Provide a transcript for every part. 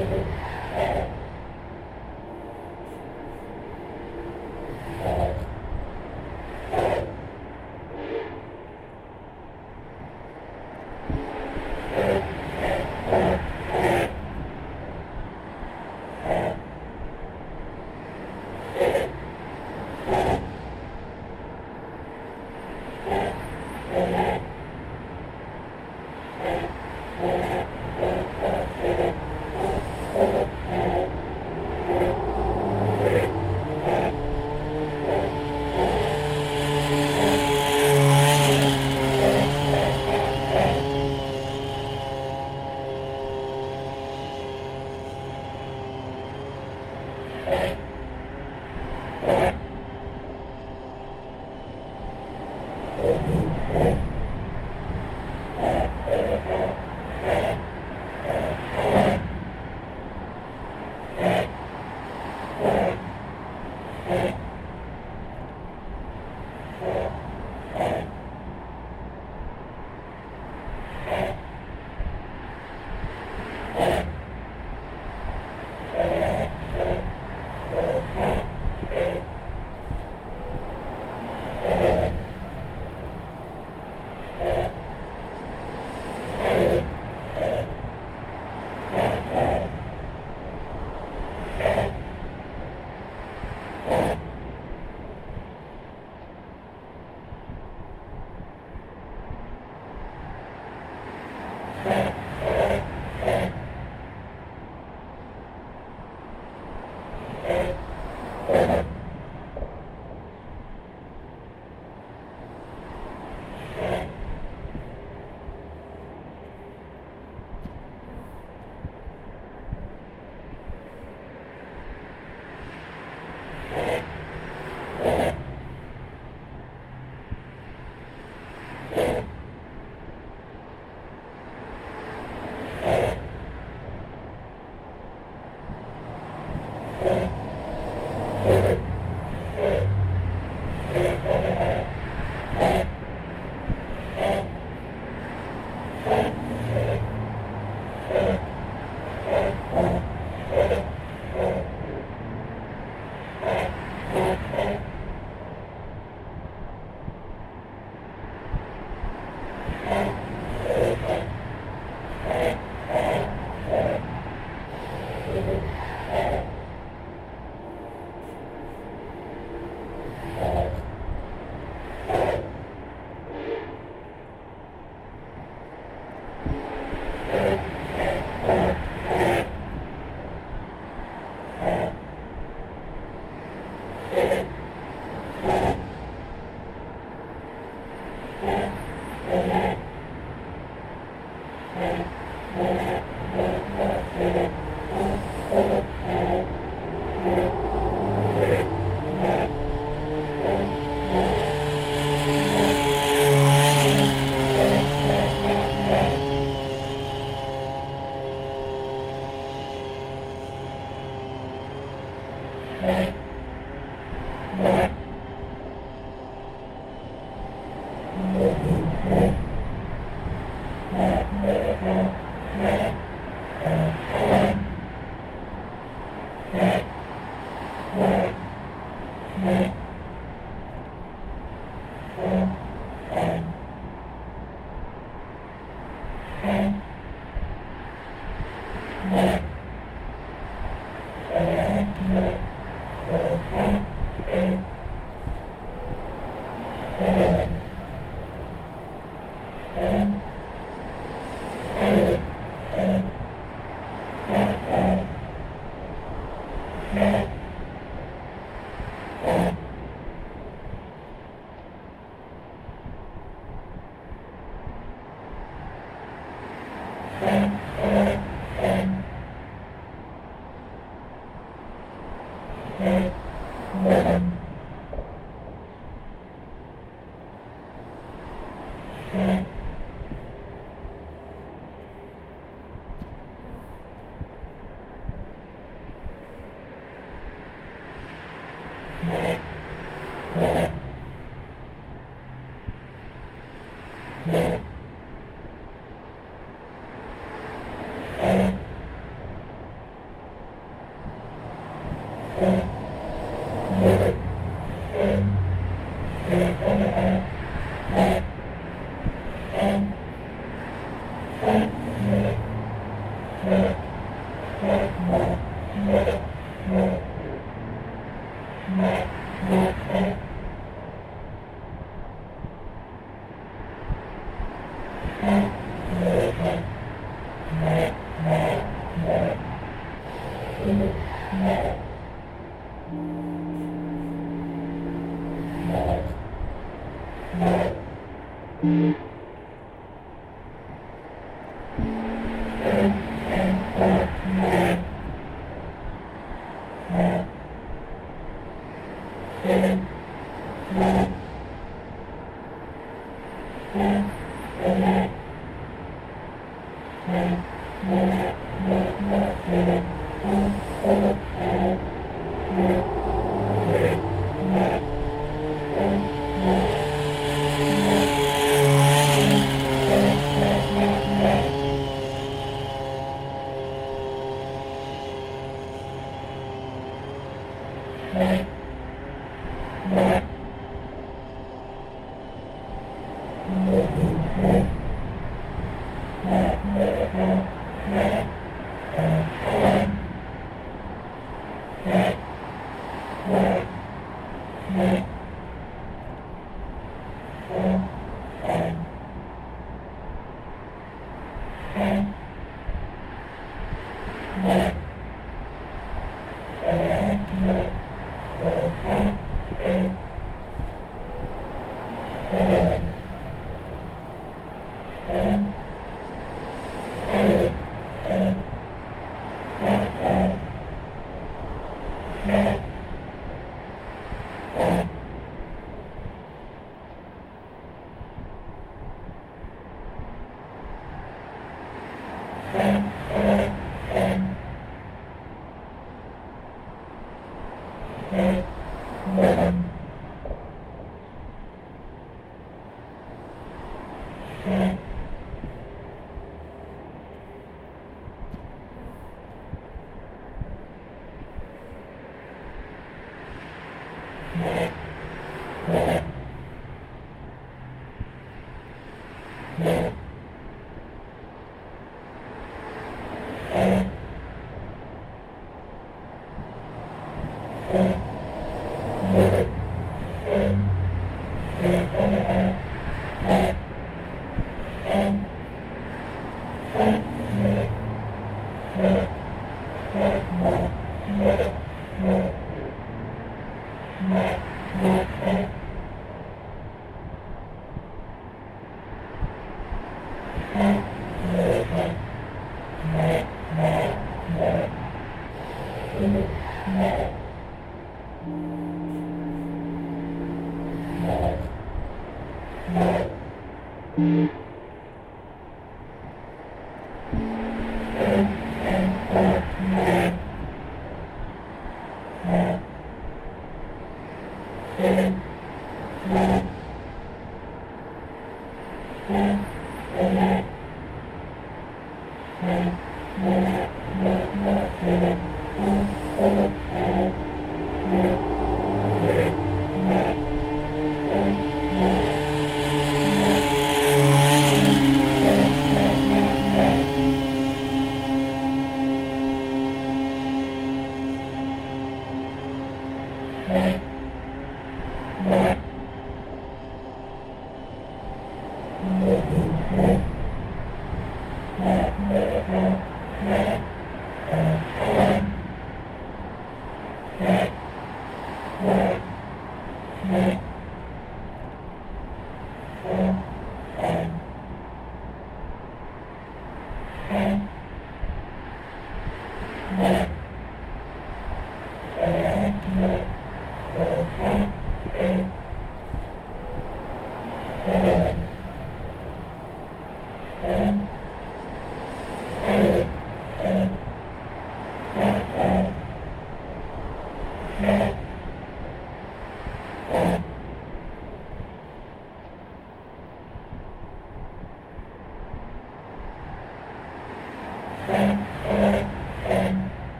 இருக்குது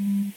Mm-hmm.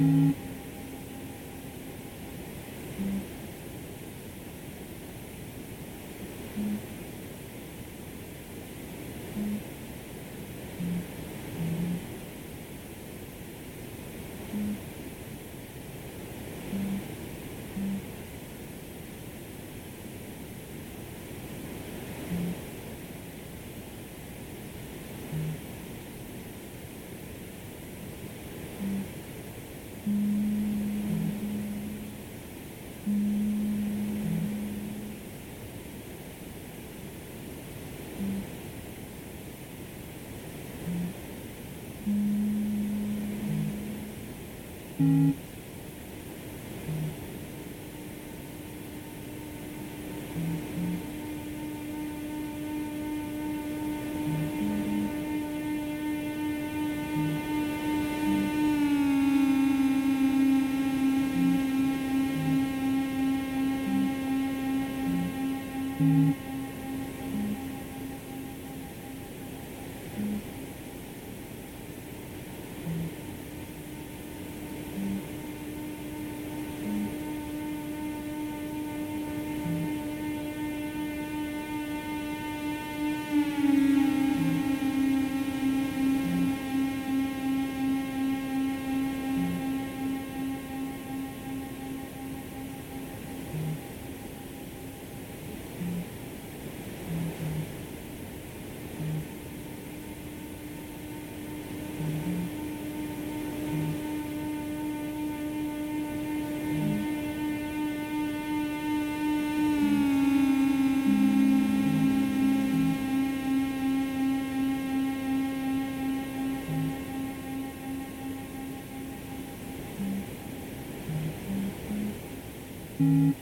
Mm-hmm. Mm-hmm. Mm-hmm.